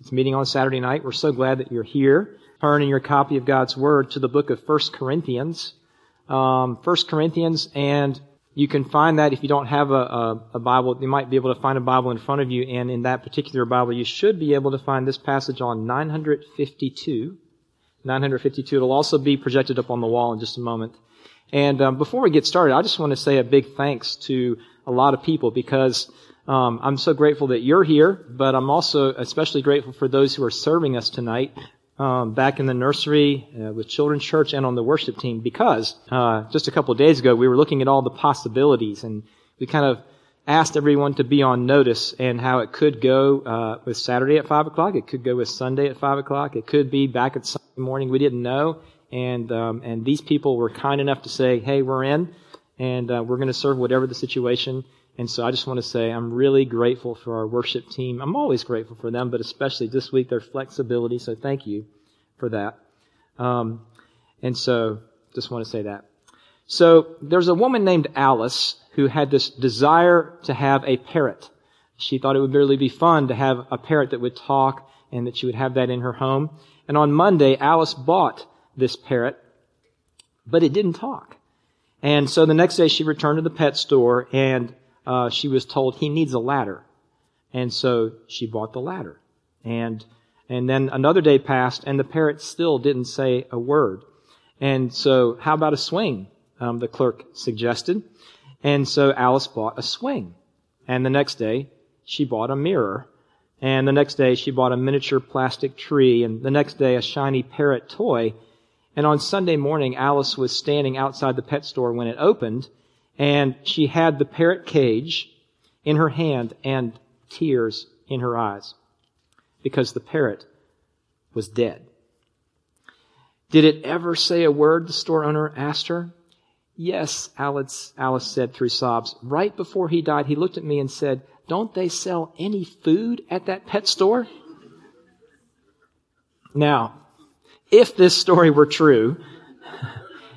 It's meeting on Saturday night. We're so glad that you're here. Turn in your copy of God's Word to the book of 1 Corinthians. Um, 1 Corinthians, and you can find that if you don't have a, a, a, Bible, you might be able to find a Bible in front of you, and in that particular Bible, you should be able to find this passage on 952. 952. It'll also be projected up on the wall in just a moment. And um, before we get started, I just want to say a big thanks to a lot of people because um, I'm so grateful that you're here, but I'm also especially grateful for those who are serving us tonight um, back in the nursery uh, with Children's Church and on the worship team because uh, just a couple days ago we were looking at all the possibilities and we kind of asked everyone to be on notice and how it could go uh, with Saturday at 5 o'clock. It could go with Sunday at 5 o'clock. It could be back at Sunday morning. We didn't know. And, um, and these people were kind enough to say, hey, we're in and uh, we're going to serve whatever the situation and so I just want to say I'm really grateful for our worship team. I'm always grateful for them, but especially this week, their flexibility. So thank you for that. Um, and so just want to say that. So there's a woman named Alice who had this desire to have a parrot. She thought it would really be fun to have a parrot that would talk and that she would have that in her home. And on Monday, Alice bought this parrot, but it didn't talk. And so the next day she returned to the pet store and uh, she was told he needs a ladder. And so she bought the ladder. And, and then another day passed and the parrot still didn't say a word. And so how about a swing? Um, the clerk suggested. And so Alice bought a swing. And the next day she bought a mirror. And the next day she bought a miniature plastic tree. And the next day a shiny parrot toy. And on Sunday morning, Alice was standing outside the pet store when it opened and she had the parrot cage in her hand and tears in her eyes because the parrot was dead. Did it ever say a word? The store owner asked her. Yes, Alice, Alice said through sobs. Right before he died, he looked at me and said, Don't they sell any food at that pet store? Now, if this story were true,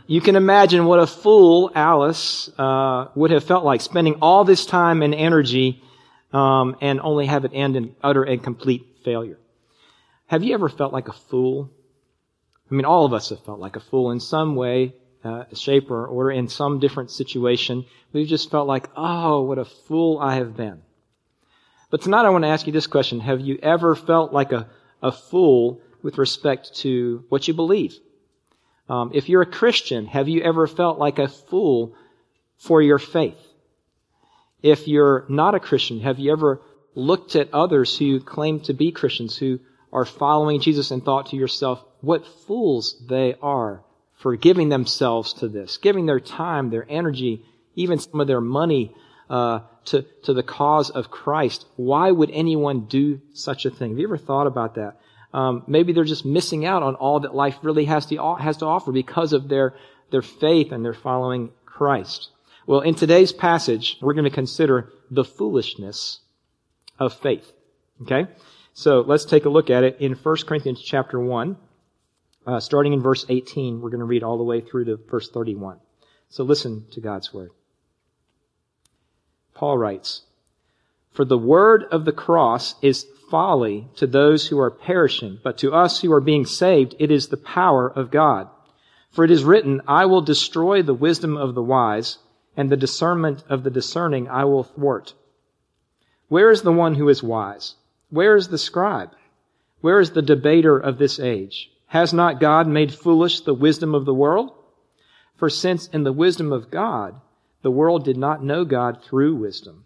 you can imagine what a fool Alice uh, would have felt like spending all this time and energy um, and only have it end in utter and complete failure. Have you ever felt like a fool? I mean, all of us have felt like a fool in some way, uh, shape, or order, in some different situation. We've just felt like, oh, what a fool I have been. But tonight I want to ask you this question. Have you ever felt like a, a fool with respect to what you believe? Um, if you're a Christian, have you ever felt like a fool for your faith? If you're not a Christian, have you ever looked at others who claim to be Christians, who are following Jesus, and thought to yourself, what fools they are for giving themselves to this, giving their time, their energy, even some of their money uh, to, to the cause of Christ. Why would anyone do such a thing? Have you ever thought about that? Um, maybe they're just missing out on all that life really has to, has to offer because of their, their faith and their following Christ. Well, in today's passage, we're going to consider the foolishness of faith. Okay? So let's take a look at it in 1 Corinthians chapter 1. Uh, starting in verse 18, we're going to read all the way through to verse 31. So listen to God's word. Paul writes, For the word of the cross is folly to those who are perishing, but to us who are being saved, it is the power of God. For it is written, I will destroy the wisdom of the wise, and the discernment of the discerning I will thwart. Where is the one who is wise? Where is the scribe? Where is the debater of this age? Has not God made foolish the wisdom of the world? For since in the wisdom of God, the world did not know God through wisdom,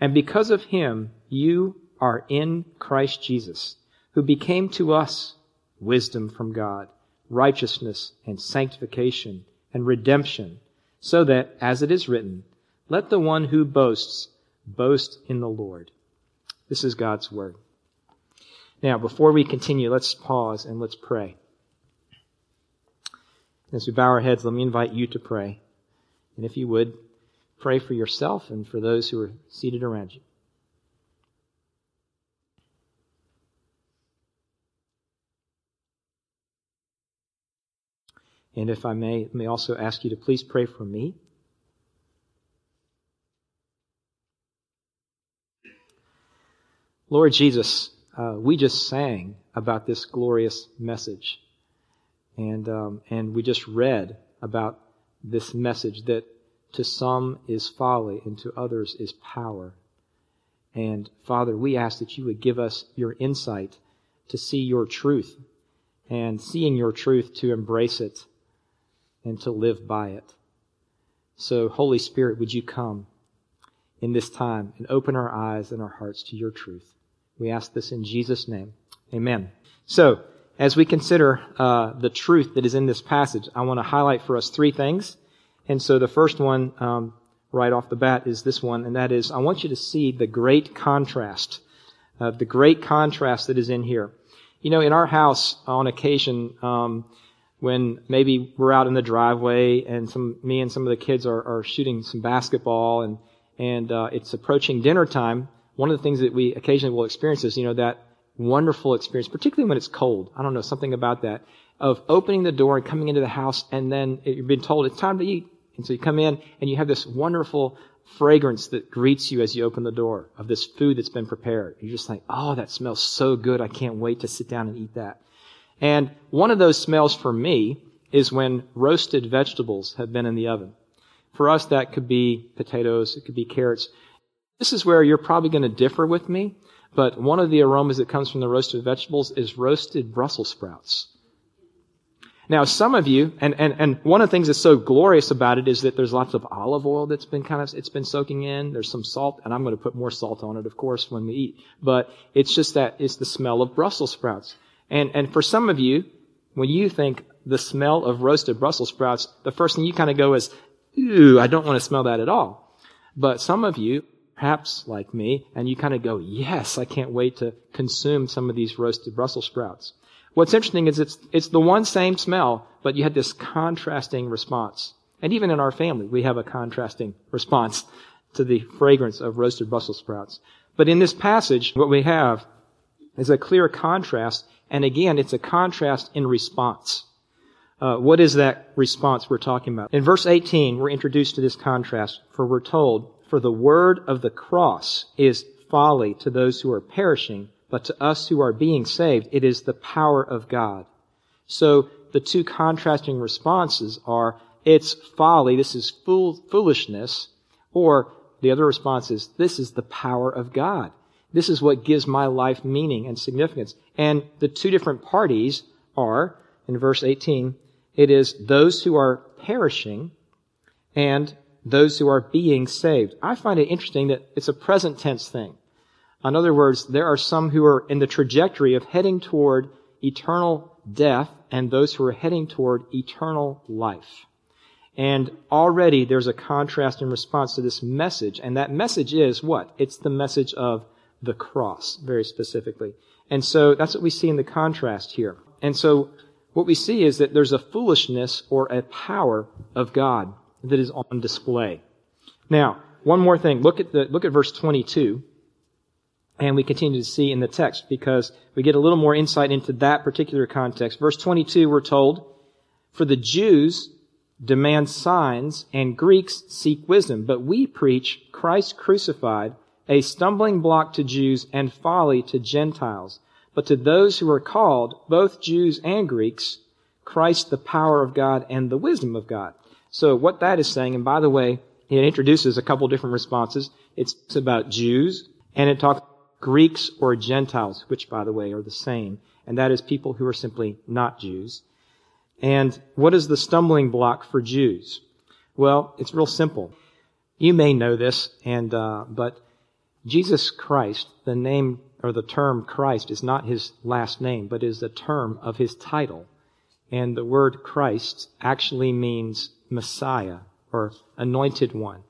And because of him, you are in Christ Jesus, who became to us wisdom from God, righteousness and sanctification and redemption, so that, as it is written, let the one who boasts boast in the Lord. This is God's word. Now, before we continue, let's pause and let's pray. As we bow our heads, let me invite you to pray. And if you would, pray for yourself and for those who are seated around you. And if I may, me also ask you to please pray for me. Lord Jesus, uh, we just sang about this glorious message. And, um, and we just read about this message that to some is folly and to others is power. And Father, we ask that you would give us your insight to see your truth and seeing your truth to embrace it and to live by it. So, Holy Spirit, would you come in this time and open our eyes and our hearts to your truth? We ask this in Jesus' name. Amen. So, as we consider uh, the truth that is in this passage, I want to highlight for us three things. And so the first one, um, right off the bat, is this one, and that is I want you to see the great contrast, uh, the great contrast that is in here. You know, in our house, on occasion, um, when maybe we're out in the driveway and some me and some of the kids are, are shooting some basketball and and uh, it's approaching dinner time, one of the things that we occasionally will experience is, you know, that wonderful experience, particularly when it's cold. I don't know, something about that, of opening the door and coming into the house and then you've been told it's time to eat. And so you come in and you have this wonderful fragrance that greets you as you open the door of this food that's been prepared. You're just like, oh, that smells so good. I can't wait to sit down and eat that. And one of those smells for me is when roasted vegetables have been in the oven. For us, that could be potatoes, it could be carrots. This is where you're probably going to differ with me, but one of the aromas that comes from the roasted vegetables is roasted Brussels sprouts. Now, some of you, and, and, and one of the things that's so glorious about it is that there's lots of olive oil that's been kind of, it's been soaking in. There's some salt, and I'm going to put more salt on it, of course, when we eat. But it's just that, it's the smell of Brussels sprouts. And, and for some of you, when you think the smell of roasted Brussels sprouts, the first thing you kind of go is, ooh, I don't want to smell that at all. But some of you, perhaps like me, and you kind of go, yes, I can't wait to consume some of these roasted Brussels sprouts. What's interesting is it's, it's the one same smell, but you had this contrasting response. And even in our family, we have a contrasting response to the fragrance of roasted Brussels sprouts. But in this passage, what we have is a clear contrast, and again, it's a contrast in response. Uh, what is that response we're talking about? In verse 18, we're introduced to this contrast, for we're told, for the word of the cross is folly to those who are perishing, but to us who are being saved, it is the power of God. So the two contrasting responses are, it's folly, this is fool, foolishness, or the other response is, this is the power of God. This is what gives my life meaning and significance. And the two different parties are, in verse 18, it is those who are perishing and those who are being saved. I find it interesting that it's a present tense thing. In other words, there are some who are in the trajectory of heading toward eternal death and those who are heading toward eternal life. And already there's a contrast in response to this message. And that message is what? It's the message of the cross, very specifically. And so that's what we see in the contrast here. And so what we see is that there's a foolishness or a power of God that is on display. Now, one more thing. Look at the, look at verse 22. And we continue to see in the text because we get a little more insight into that particular context. Verse 22, we're told, for the Jews demand signs and Greeks seek wisdom, but we preach Christ crucified, a stumbling block to Jews and folly to Gentiles. But to those who are called, both Jews and Greeks, Christ the power of God and the wisdom of God. So what that is saying, and by the way, it introduces a couple different responses. It's about Jews, and it talks Greeks or Gentiles, which, by the way, are the same, and that is people who are simply not Jews. And what is the stumbling block for Jews? Well, it's real simple. You may know this, and uh, but Jesus Christ, the name or the term Christ, is not his last name, but is the term of his title. And the word Christ actually means Messiah or anointed one.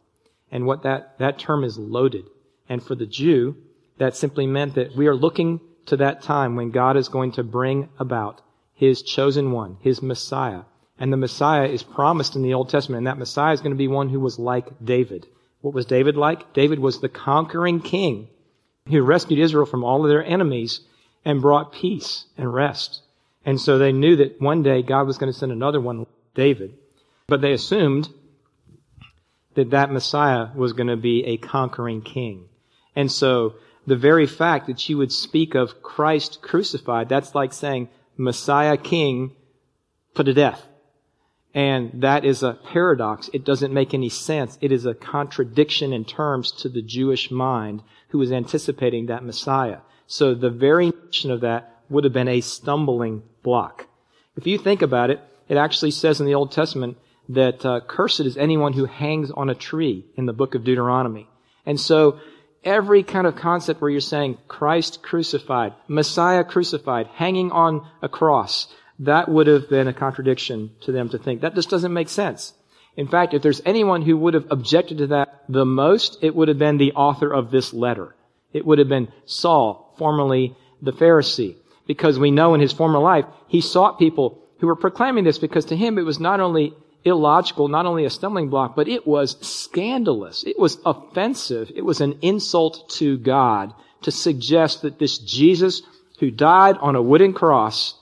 And what that, that term is loaded. And for the Jew, that simply meant that we are looking to that time when God is going to bring about his chosen one, his Messiah. And the Messiah is promised in the Old Testament, and that Messiah is going to be one who was like David. What was David like? David was the conquering king who rescued Israel from all of their enemies and brought peace and rest. And so they knew that one day God was going to send another one, David. But they assumed that that Messiah was going to be a conquering king. And so the very fact that you would speak of Christ crucified, that's like saying Messiah king put to death. And that is a paradox. It doesn't make any sense. It is a contradiction in terms to the Jewish mind who was anticipating that Messiah. So the very notion of that would have been a stumbling block. If you think about it, it actually says in the Old Testament that uh, cursed is anyone who hangs on a tree in the book of Deuteronomy. And so every kind of concept where you're saying Christ crucified, Messiah crucified, hanging on a cross, that would have been a contradiction to them to think. That just doesn't make sense. In fact, if there's anyone who would have objected to that the most, it would have been the author of this letter. It would have been Saul, formerly the Pharisee, because we know in his former life, he sought people who were proclaiming this because to him it was not only illogical, not only a stumbling block, but it was scandalous. It was offensive. It was an insult to God to suggest that this Jesus who died on a wooden cross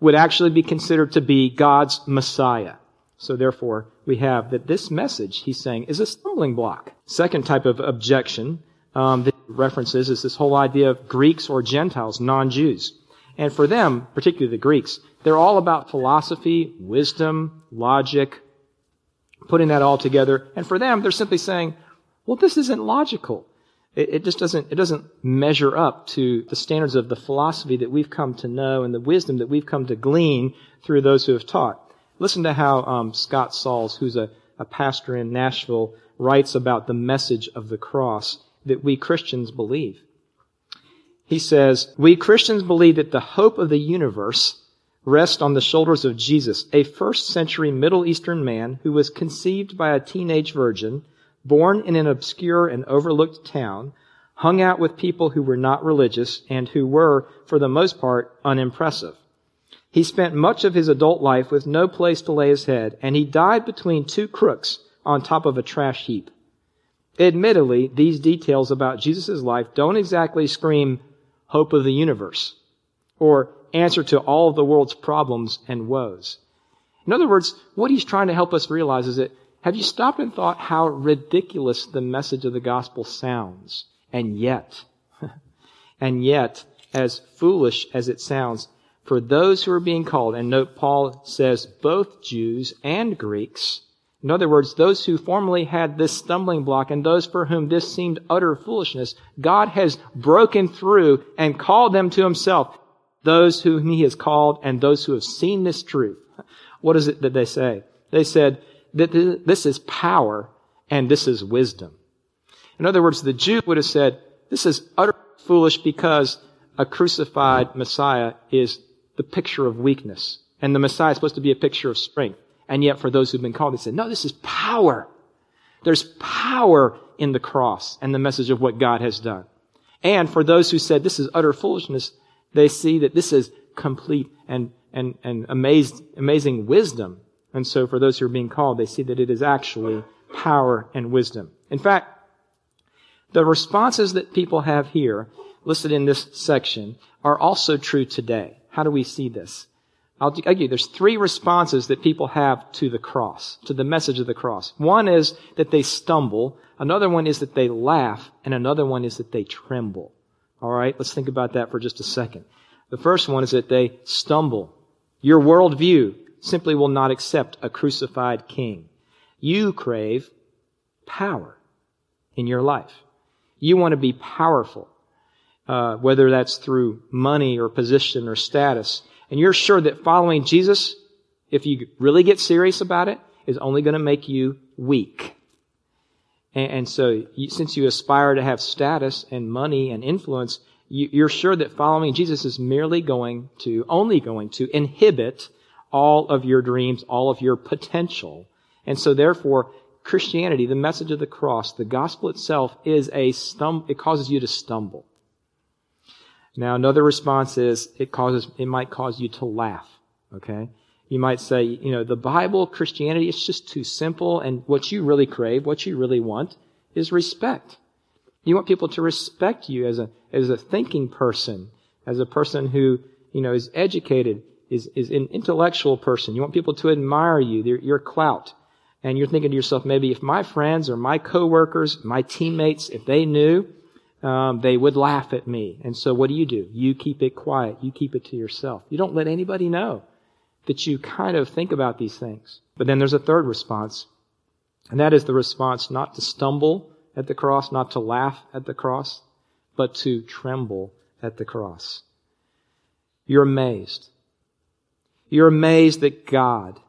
would actually be considered to be God's Messiah. So therefore, we have that this message, he's saying, is a stumbling block. Second type of objection um, that references is this whole idea of Greeks or Gentiles, non-Jews. And for them, particularly the Greeks, they're all about philosophy, wisdom, logic, putting that all together. And for them, they're simply saying, well, this isn't logical. It, it, just doesn't, it doesn't measure up to the standards of the philosophy that we've come to know and the wisdom that we've come to glean through those who have taught. Listen to how um, Scott Sauls, who's a, a pastor in Nashville, writes about the message of the cross that we Christians believe. He says, We Christians believe that the hope of the universe rests on the shoulders of Jesus, a first century Middle Eastern man who was conceived by a teenage virgin, born in an obscure and overlooked town, hung out with people who were not religious and who were, for the most part, unimpressive. He spent much of his adult life with no place to lay his head, and he died between two crooks on top of a trash heap. Admittedly, these details about Jesus' life don't exactly scream hope of the universe or answer to all of the world's problems and woes. In other words, what he's trying to help us realize is that have you stopped and thought how ridiculous the message of the gospel sounds? And yet, and yet, as foolish as it sounds, for those who are being called, and note Paul says both Jews and Greeks, in other words, those who formerly had this stumbling block and those for whom this seemed utter foolishness, God has broken through and called them to himself. Those whom he has called and those who have seen this truth. What is it that they say? They said that this is power and this is wisdom. In other words, the Jew would have said, this is utter foolish because a crucified Messiah is the picture of weakness. And the Messiah is supposed to be a picture of strength. And yet for those who've been called, they said, no, this is power. There's power in the cross and the message of what God has done. And for those who said this is utter foolishness, they see that this is complete and, and, and amazed, amazing wisdom. And so for those who are being called, they see that it is actually power and wisdom. In fact, the responses that people have here, listed in this section, are also true today. How do we see this? I'll you, there's three responses that people have to the cross, to the message of the cross. One is that they stumble, another one is that they laugh, and another one is that they tremble. Alright, let's think about that for just a second. The first one is that they stumble. Your worldview simply will not accept a crucified king. You crave power in your life. You want to be powerful. uh, whether that's through money or position or status. And you're sure that following Jesus, if you really get serious about it, is only going to make you weak. And, so, since you aspire to have status and money and influence, you, you're sure that following Jesus is merely going to, only going to inhibit all of your dreams, all of your potential. And so therefore, Christianity, the message of the cross, the gospel itself is a stum- it causes you to stumble. Now another response is it causes, it might cause you to laugh. Okay? You might say, you know, the Bible, Christianity, it's just too simple and what you really crave, what you really want is respect. You want people to respect you as a, as a thinking person, as a person who, you know, is educated, is, is an intellectual person. You want people to admire you, your, your clout. And you're thinking to yourself, maybe if my friends or my coworkers, my teammates, if they knew, um, they would laugh at me. And so what do you do? You keep it quiet. You keep it to yourself. You don't let anybody know that you kind of think about these things. But then there's a third response. And that is the response not to stumble at the cross, not to laugh at the cross, but to tremble at the cross. You're amazed. You're amazed that God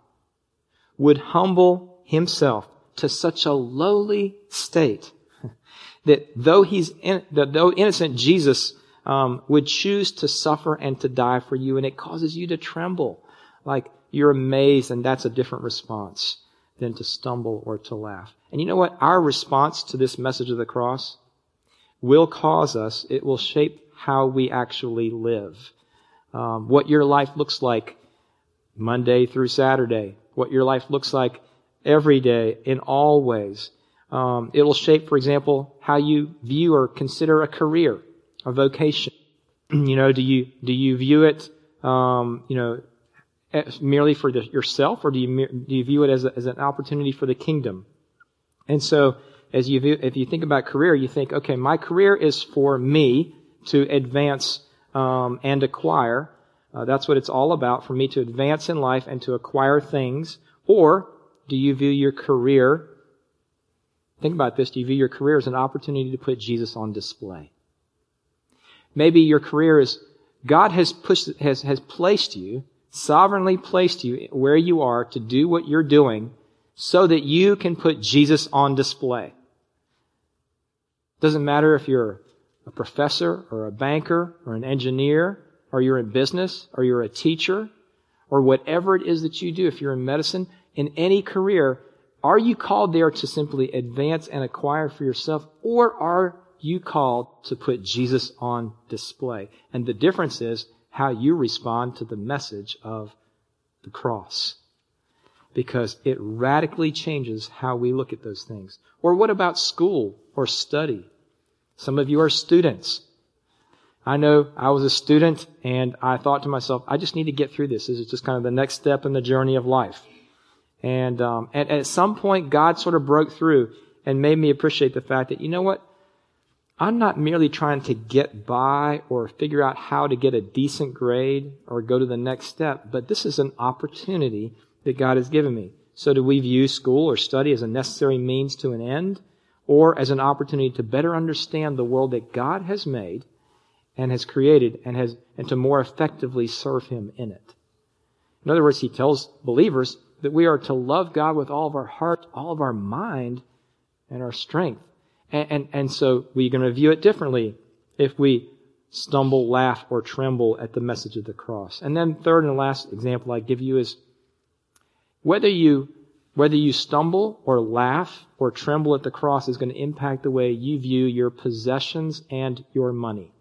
would humble himself to such a lowly state that though he's in, that though innocent Jesus um, would choose to suffer and to die for you, and it causes you to tremble, like you're amazed, and that's a different response than to stumble or to laugh. And you know what? Our response to this message of the cross will cause us. It will shape how we actually live. Um, what your life looks like Monday through Saturday, what your life looks like every day in all ways. Um, it will shape, for example, how you view or consider a career, a vocation. you know, do you do you view it, um, you know, merely for the, yourself, or do you do you view it as, a, as an opportunity for the kingdom? And so, as you view, if you think about career, you think, okay, my career is for me to advance um, and acquire. Uh, that's what it's all about for me to advance in life and to acquire things. Or do you view your career? Think about this. Do you view your career as an opportunity to put Jesus on display? Maybe your career is God has pushed, has, has placed you, sovereignly placed you where you are to do what you're doing so that you can put Jesus on display. Doesn't matter if you're a professor or a banker or an engineer or you're in business, or you're a teacher, or whatever it is that you do, if you're in medicine, in any career, are you called there to simply advance and acquire for yourself, or are you called to put Jesus on display? And the difference is how you respond to the message of the cross. Because it radically changes how we look at those things. Or what about school or study? Some of you are students. I know I was a student and I thought to myself, I just need to get through this. This is just kind of the next step in the journey of life. And, um, and at some point, God sort of broke through and made me appreciate the fact that, you know what? I'm not merely trying to get by or figure out how to get a decent grade or go to the next step, but this is an opportunity that God has given me. So do we view school or study as a necessary means to an end or as an opportunity to better understand the world that God has made and has created and has, and to more effectively serve Him in it. In other words, He tells believers that we are to love God with all of our heart, all of our mind, and our strength. And, and, and so we're going to view it differently if we stumble, laugh, or tremble at the message of the cross. And then third and last example I give you is whether you whether you stumble or laugh or tremble at the cross is going to impact the way you view your possessions and your money.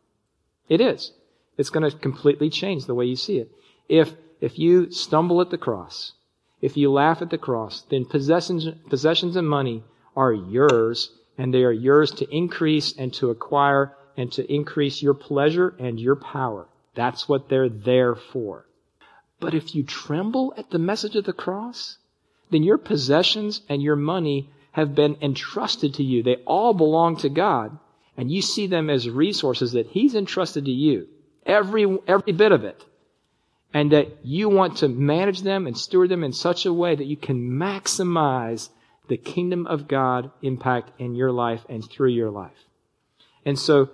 It is. It's going to completely change the way you see it. If, if you stumble at the cross, if you laugh at the cross, then possessions, possessions and money are yours, and they are yours to increase and to acquire and to increase your pleasure and your power. That's what they're there for. But if you tremble at the message of the cross, then your possessions and your money have been entrusted to you. They all belong to God and you see them as resources that He's entrusted to you, every, every bit of it, and that you want to manage them and steward them in such a way that you can maximize the kingdom of God impact in your life and through your life. And so,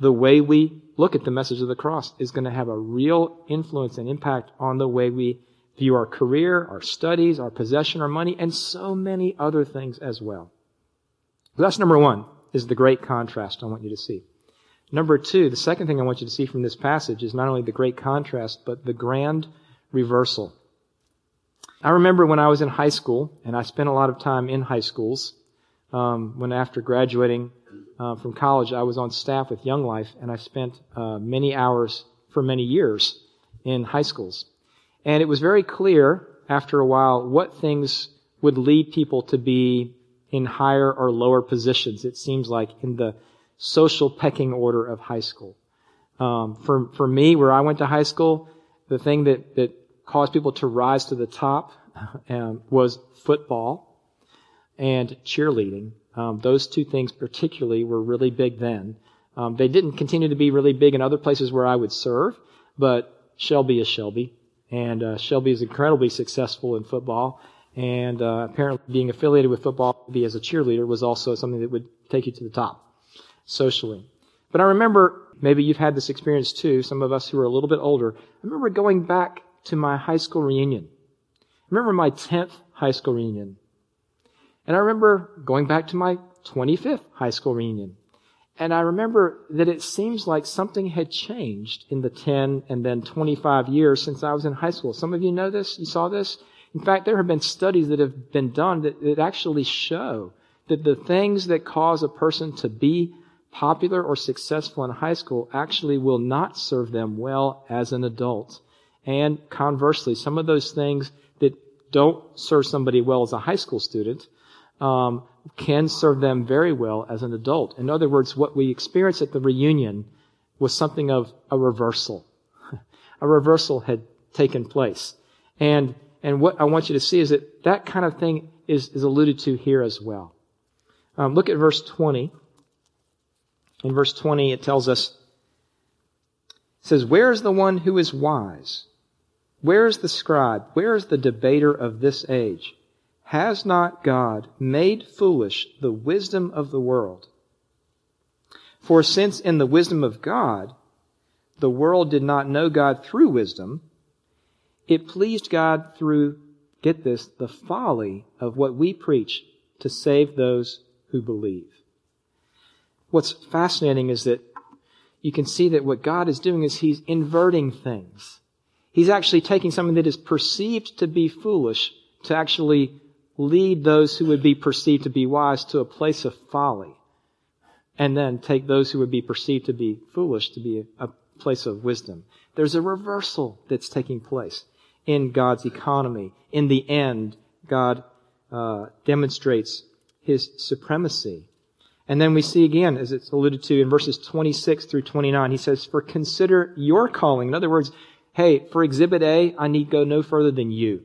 the way we look at the message of the cross is going to have a real influence and impact on the way we view our career, our studies, our possession, our money, and so many other things as well. That's number one, is the great contrast I want you to see. Number two, the second thing I want you to see from this passage is not only the great contrast, but the grand reversal. I remember when I was in high school, and I spent a lot of time in high schools, um, when after graduating uh, from college, I was on staff with Young Life, and I spent uh, many hours for many years in high schools. And it was very clear after a while what things would lead people to be in higher or lower positions, it seems like, in the social pecking order of high school. Um, for, for me, where I went to high school, the thing that, that caused people to rise to the top um, was football and cheerleading. Um, those two things particularly were really big then. Um, they didn't continue to be really big in other places where I would serve, but Shelby is Shelby, and uh, Shelby is incredibly successful in football. And uh, apparently, being affiliated with football, be as a cheerleader, was also something that would take you to the top socially. But I remember, maybe you've had this experience too. Some of us who are a little bit older. I remember going back to my high school reunion. I remember my 10th high school reunion. And I remember going back to my 25th high school reunion. And I remember that it seems like something had changed in the 10 and then 25 years since I was in high school. Some of you know this? You saw this? In fact, there have been studies that have been done that, that actually show that the things that cause a person to be popular or successful in high school actually will not serve them well as an adult. And conversely, some of those things that don't serve somebody well as a high school student um, can serve them very well as an adult. In other words, what we experienced at the reunion was something of a reversal. a reversal had taken place. And, and what I want you to see is that that kind of thing is, is alluded to here as well. Um, look at verse 20. In verse 20, it tells us, it says, Where is the one who is wise? Where is the scribe? Where is the debater of this age? Has not God made foolish the wisdom of the world? For since in the wisdom of God, the world did not know God through wisdom, it pleased God through, get this, the folly of what we preach to save those who believe. What's fascinating is that you can see that what God is doing is He's inverting things. He's actually taking something that is perceived to be foolish to actually lead those who would be perceived to be wise to a place of folly, and then take those who would be perceived to be foolish to be a, place of wisdom. There's a reversal that's taking place in God's economy. In the end, God uh, demonstrates His supremacy. And then we see again, as it's alluded to in verses 26 through 29, he says, For consider your calling. In other words, hey, for exhibit A, I need go no further than you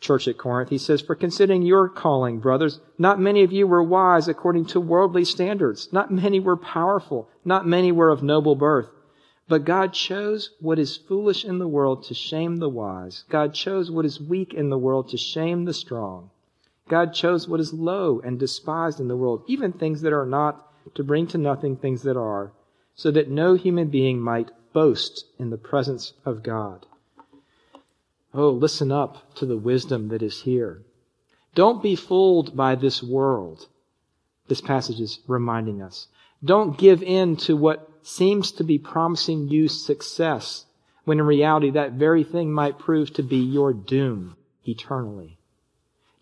church at Corinth. He says, For considering your calling, brothers, not many of you were wise according to worldly standards. Not many were powerful. Not many were of noble birth. But God chose what is foolish in the world to shame the wise. God chose what is weak in the world to shame the strong. God chose what is low and despised in the world, even things that are not, to bring to nothing things that are, so that no human being might boast in the presence of God. Oh, listen up to the wisdom that is here. Don't be fooled by this world. This passage is reminding us. Don't give in to what seems to be promising you success, when in reality that very thing might prove to be your doom eternally.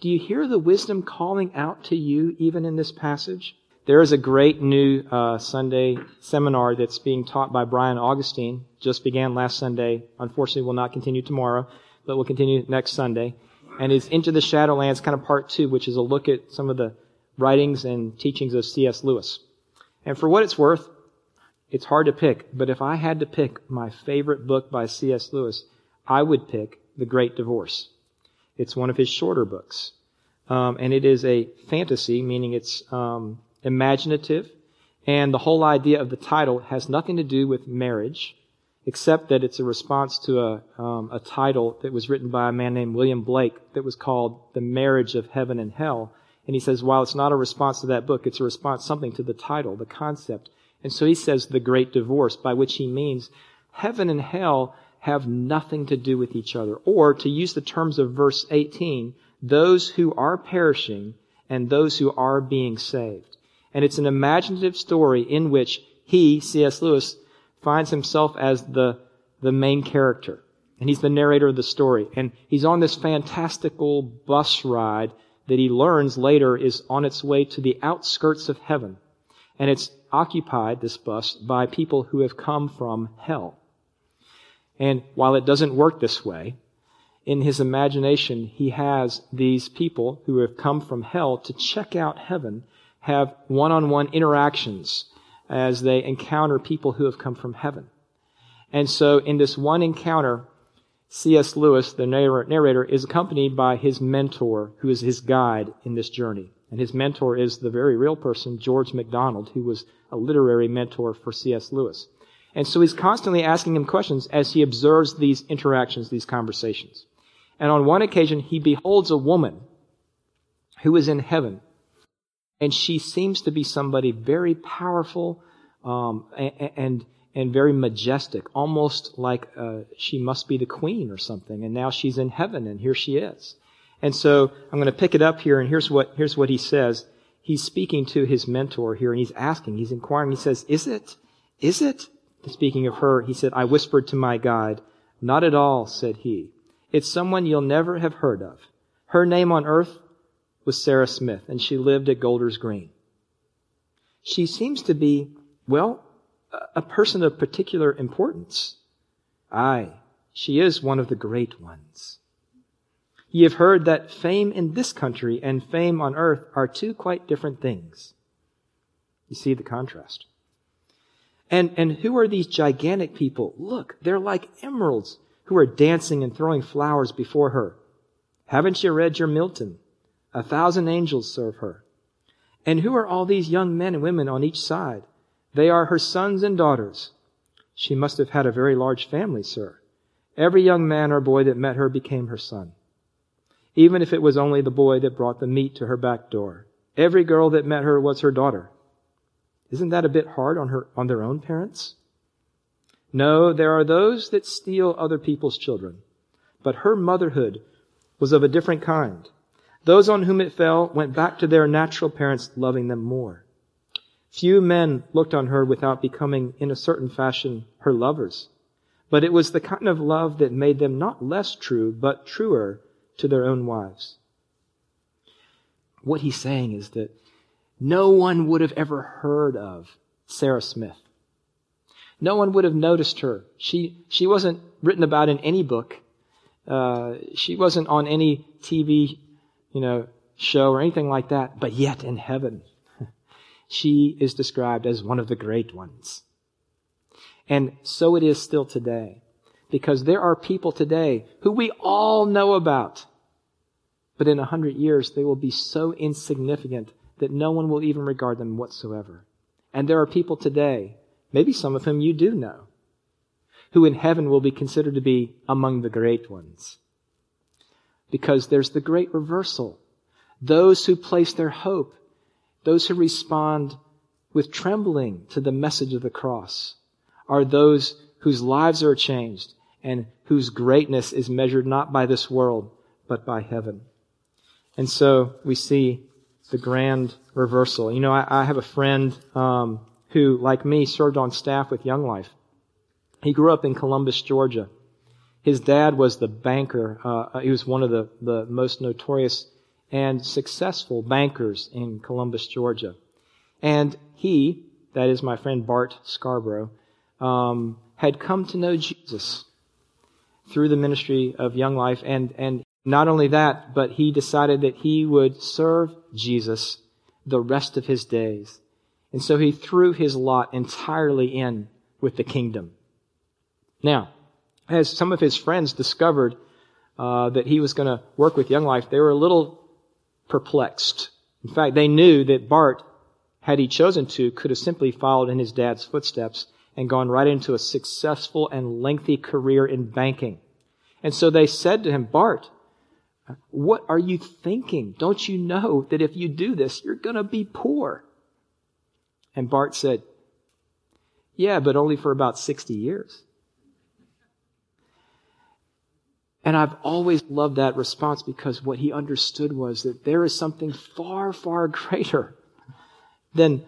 Do you hear the wisdom calling out to you even in this passage? There is a great new uh, Sunday seminar that's being taught by Brian Augustine. Just began last Sunday. Unfortunately, will not continue tomorrow but we'll continue next Sunday. And it's Into the Shadowlands, kind of part two, which is a look at some of the writings and teachings of C.S. Lewis. And for what it's worth, it's hard to pick, but if I had to pick my favorite book by C.S. Lewis, I would pick The Great Divorce. It's one of his shorter books. Um, and it is a fantasy, meaning it's um, imaginative. And the whole idea of the title has nothing to do with marriage except that it's a response to a, um, a title that was written by a man named William Blake that was called The Marriage of Heaven and Hell. And he says, while it's not a response to that book, it's a response something to the title, the concept. And so he says the great divorce, by which he means heaven and hell have nothing to do with each other. Or, to use the terms of verse 18, those who are perishing and those who are being saved. And it's an imaginative story in which he, C.S. Lewis, finds himself as the, the main character. And he's the narrator of the story. And he's on this fantastical bus ride that he learns later is on its way to the outskirts of heaven. And it's occupied, this bus, by people who have come from hell. And while it doesn't work this way, in his imagination, he has these people who have come from hell to check out heaven, have one on one interactions as they encounter people who have come from heaven. And so, in this one encounter, C.S. Lewis, the narrator, is accompanied by his mentor, who is his guide in this journey. And his mentor is the very real person, George MacDonald, who was a literary mentor for C.S. Lewis. And so he's constantly asking him questions as he observes these interactions, these conversations. And on one occasion, he beholds a woman who is in heaven. And she seems to be somebody very powerful um, and, and, very majestic, almost like uh, she must be the queen or something. And now she's in heaven, and here she is. And so I'm going to pick it up here, and here's what, here's what he says. He's speaking to his mentor here, and he's asking, he's inquiring. He says, Is it? Is it? Speaking of her, he said, I whispered to my guide, Not at all, said he. It's someone you'll never have heard of. Her name on earth was Sarah Smith, and she lived at Golders Green. She seems to be, well, a person of particular importance. Aye, she is one of the great ones. Ye have heard that fame in this country and fame on earth are two quite different things. You see the contrast. And, and who are these gigantic people? Look, they're like emeralds who are dancing and throwing flowers before her. Haven't you read your Milton? A thousand angels serve her. And who are all these young men and women on each side? They are her sons and daughters. She must have had a very large family, sir. Every young man or boy that met her became her son. Even if it was only the boy that brought the meat to her back door. Every girl that met her was her daughter. Isn't that a bit hard on her, on their own parents? No, there are those that steal other people's children. But her motherhood was of a different kind. Those on whom it fell went back to their natural parents, loving them more. Few men looked on her without becoming, in a certain fashion, her lovers. But it was the kind of love that made them not less true, but truer to their own wives. What he's saying is that no one would have ever heard of Sarah Smith. No one would have noticed her. She, she wasn't written about in any book. Uh, she wasn't on any TV, you know, show or anything like that. But yet in heaven, she is described as one of the great ones. And so it is still today. Because there are people today who we all know about. But in a hundred years, they will be so insignificant that no one will even regard them whatsoever. And there are people today, maybe some of whom you do know, who in heaven will be considered to be among the great ones. Because there's the great reversal. Those who place their hope, those who respond with trembling to the message of the cross, are those whose lives are changed and whose greatness is measured not by this world, but by heaven. And so we see the grand reversal. You know, I, I have a friend um, who, like me, served on staff with Young Life. He grew up in Columbus, Georgia. His dad was the banker. Uh, he was one of the, the most notorious and successful bankers in Columbus, Georgia. And he, that is my friend Bart Scarborough, um, had come to know Jesus through the ministry of Young Life, and, and not only that, but he decided that he would serve Jesus the rest of his days. And so he threw his lot entirely in with the kingdom. Now, as some of his friends discovered uh, that he was going to work with Young Life, they were a little perplexed. In fact, they knew that Bart, had he chosen to, could have simply followed in his dad's footsteps and gone right into a successful and lengthy career in banking. And so they said to him, Bart, what are you thinking? Don't you know that if you do this, you're going to be poor? And Bart said, Yeah, but only for about 60 years. And I've always loved that response because what he understood was that there is something far, far greater than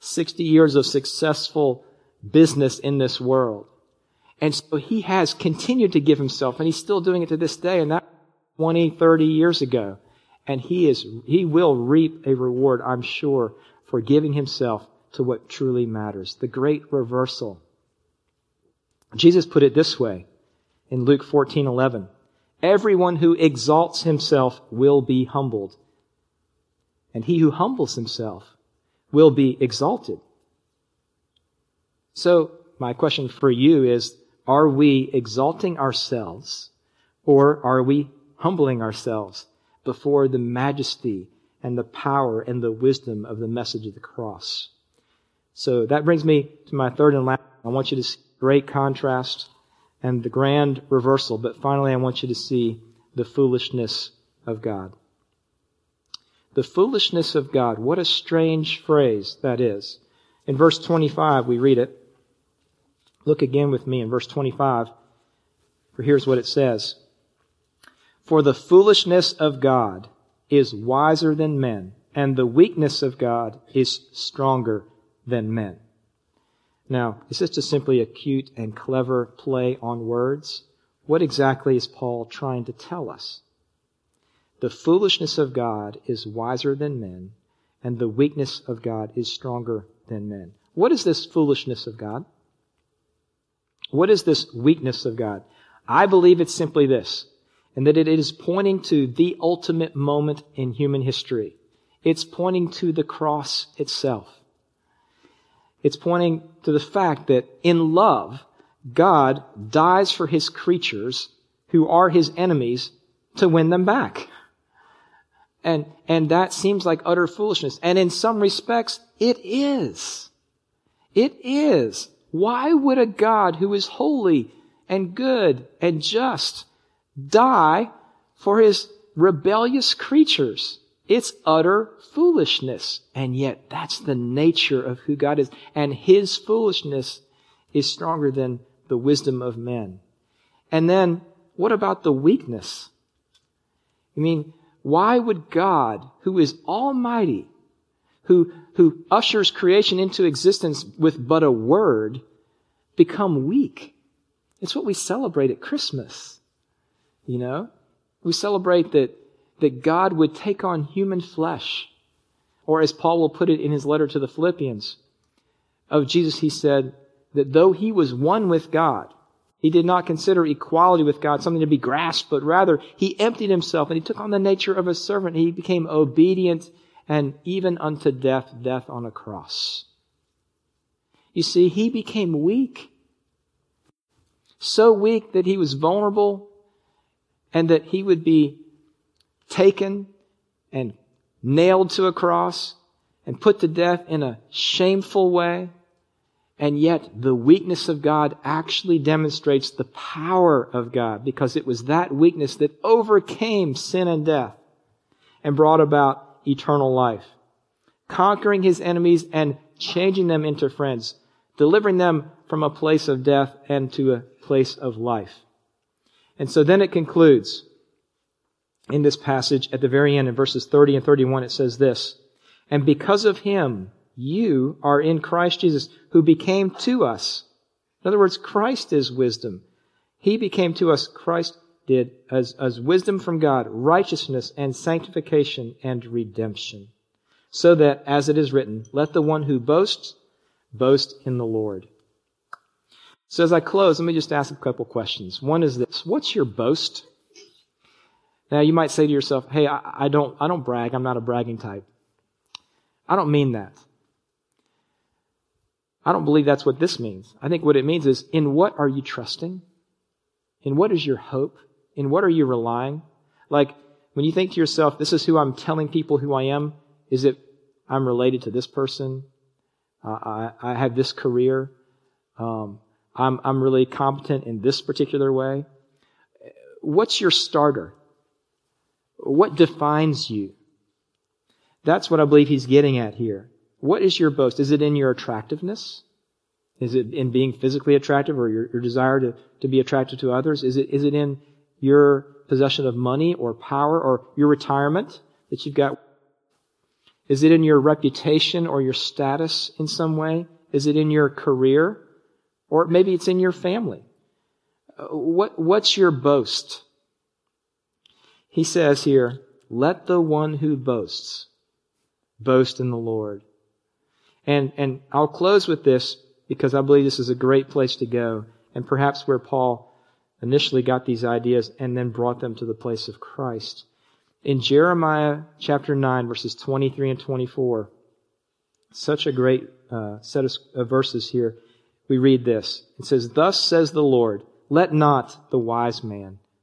60 years of successful business in this world. And so he has continued to give himself, and he's still doing it to this day, and that 20, 30 years ago. And he is, he will reap a reward, I'm sure, for giving himself to what truly matters. The great reversal. Jesus put it this way in Luke 14, 11. Everyone who exalts himself will be humbled. And he who humbles himself will be exalted. So, my question for you is, are we exalting ourselves or are we humbling ourselves before the majesty and the power and the wisdom of the message of the cross? So that brings me to my third and last. I want you to see great contrast and the grand reversal, but finally I want you to see the foolishness of God. The foolishness of God. What a strange phrase that is. In verse 25, we read it. Look again with me in verse 25, for here's what it says. For the foolishness of God is wiser than men, and the weakness of God is stronger than men. Now, is this just simply a cute and clever play on words? What exactly is Paul trying to tell us? The foolishness of God is wiser than men, and the weakness of God is stronger than men. What is this foolishness of God? What is this weakness of God? I believe it's simply this, and that it is pointing to the ultimate moment in human history. It's pointing to the cross itself. It's pointing to the fact that in love, God dies for his creatures who are his enemies to win them back. And, and that seems like utter foolishness. And in some respects, it is. It is. Why would a God who is holy and good and just die for his rebellious creatures? It's utter foolishness. And yet that's the nature of who God is. And his foolishness is stronger than the wisdom of men. And then what about the weakness? I mean, why would God, who is almighty, who, who ushers creation into existence with but a word, become weak? It's what we celebrate at Christmas. You know? We celebrate that that God would take on human flesh. Or as Paul will put it in his letter to the Philippians, of Jesus, he said that though he was one with God, he did not consider equality with God something to be grasped, but rather he emptied himself and he took on the nature of a servant. He became obedient and even unto death, death on a cross. You see, he became weak. So weak that he was vulnerable and that he would be taken and nailed to a cross and put to death in a shameful way. And yet the weakness of God actually demonstrates the power of God because it was that weakness that overcame sin and death and brought about eternal life. Conquering his enemies and changing them into friends, delivering them from a place of death and to a place of life. And so then it concludes in this passage at the very end in verses 30 and 31, it says this, And because of him, you are in Christ Jesus, who became to us. In other words, Christ is wisdom. He became to us, Christ did, as, as wisdom from God, righteousness and sanctification and redemption. So that, as it is written, let the one who boasts, boast in the Lord. So as I close, let me just ask a couple questions. One is this. What's your boast? Now you might say to yourself, hey, I, I, don't, I don't brag. I'm not a bragging type. I don't mean that. I don't believe that's what this means. I think what it means is, in what are you trusting? In what is your hope? In what are you relying? Like, when you think to yourself, this is who I'm telling people who I am, is it I'm related to this person? Uh, I, I have this career. Um, I'm, I'm really competent in this particular way. What's your starter? What defines you? That's what I believe he's getting at here. What is your boast? Is it in your attractiveness? Is it in being physically attractive or your, your desire to, to be attractive to others? Is it, is it in your possession of money or power or your retirement that you've got? Is it in your reputation or your status in some way? Is it in your career? Or maybe it's in your family. Uh, what, what's your boast? He says here, let the one who boasts boast in the Lord. And, and I'll close with this because I believe this is a great place to go and perhaps where Paul initially got these ideas and then brought them to the place of Christ. In Jeremiah chapter 9 verses 23 and 24, such a great uh, set of verses here, we read this. It says, Thus says the Lord, let not the wise man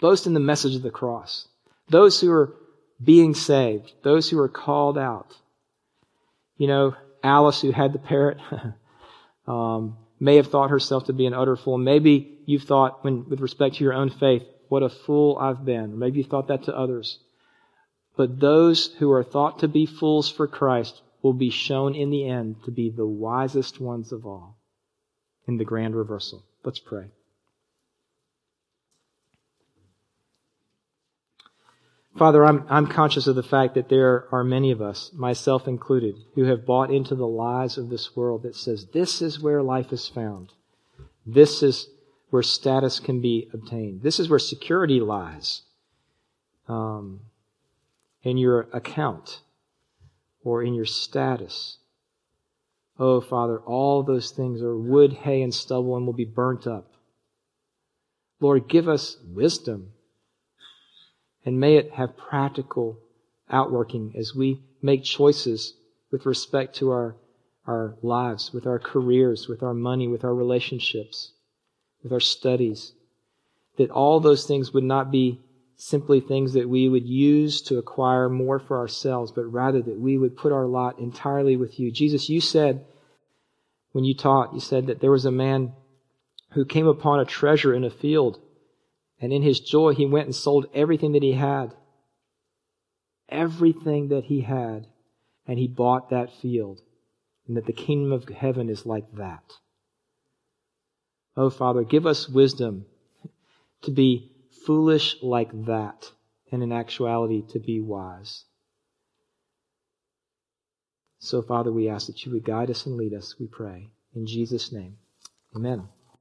Boast in the message of the cross. Those who are being saved, those who are called out. You know, Alice, who had the parrot, um, may have thought herself to be an utter fool. Maybe you've thought, when, with respect to your own faith, what a fool I've been. Maybe you've thought that to others. But those who are thought to be fools for Christ will be shown in the end to be the wisest ones of all in the grand reversal. Let's pray. Father, I'm, I'm conscious of the fact that there are many of us, myself included, who have bought into the lies of this world that says this is where life is found. This is where status can be obtained. This is where security lies um, in your account or in your status. Oh, Father, all those things are wood, hay, and stubble and will be burnt up. Lord, give us wisdom and may it have practical outworking as we make choices with respect to our, our lives, with our careers, with our money, with our relationships, with our studies. That all those things would not be simply things that we would use to acquire more for ourselves, but rather that we would put our lot entirely with you. Jesus, you said, when you taught, you said that there was a man who came upon a treasure in a field and in his joy, he went and sold everything that he had. Everything that he had. And he bought that field. And that the kingdom of heaven is like that. Oh, Father, give us wisdom to be foolish like that, and in actuality to be wise. So, Father, we ask that you would guide us and lead us, we pray. In Jesus' name, amen.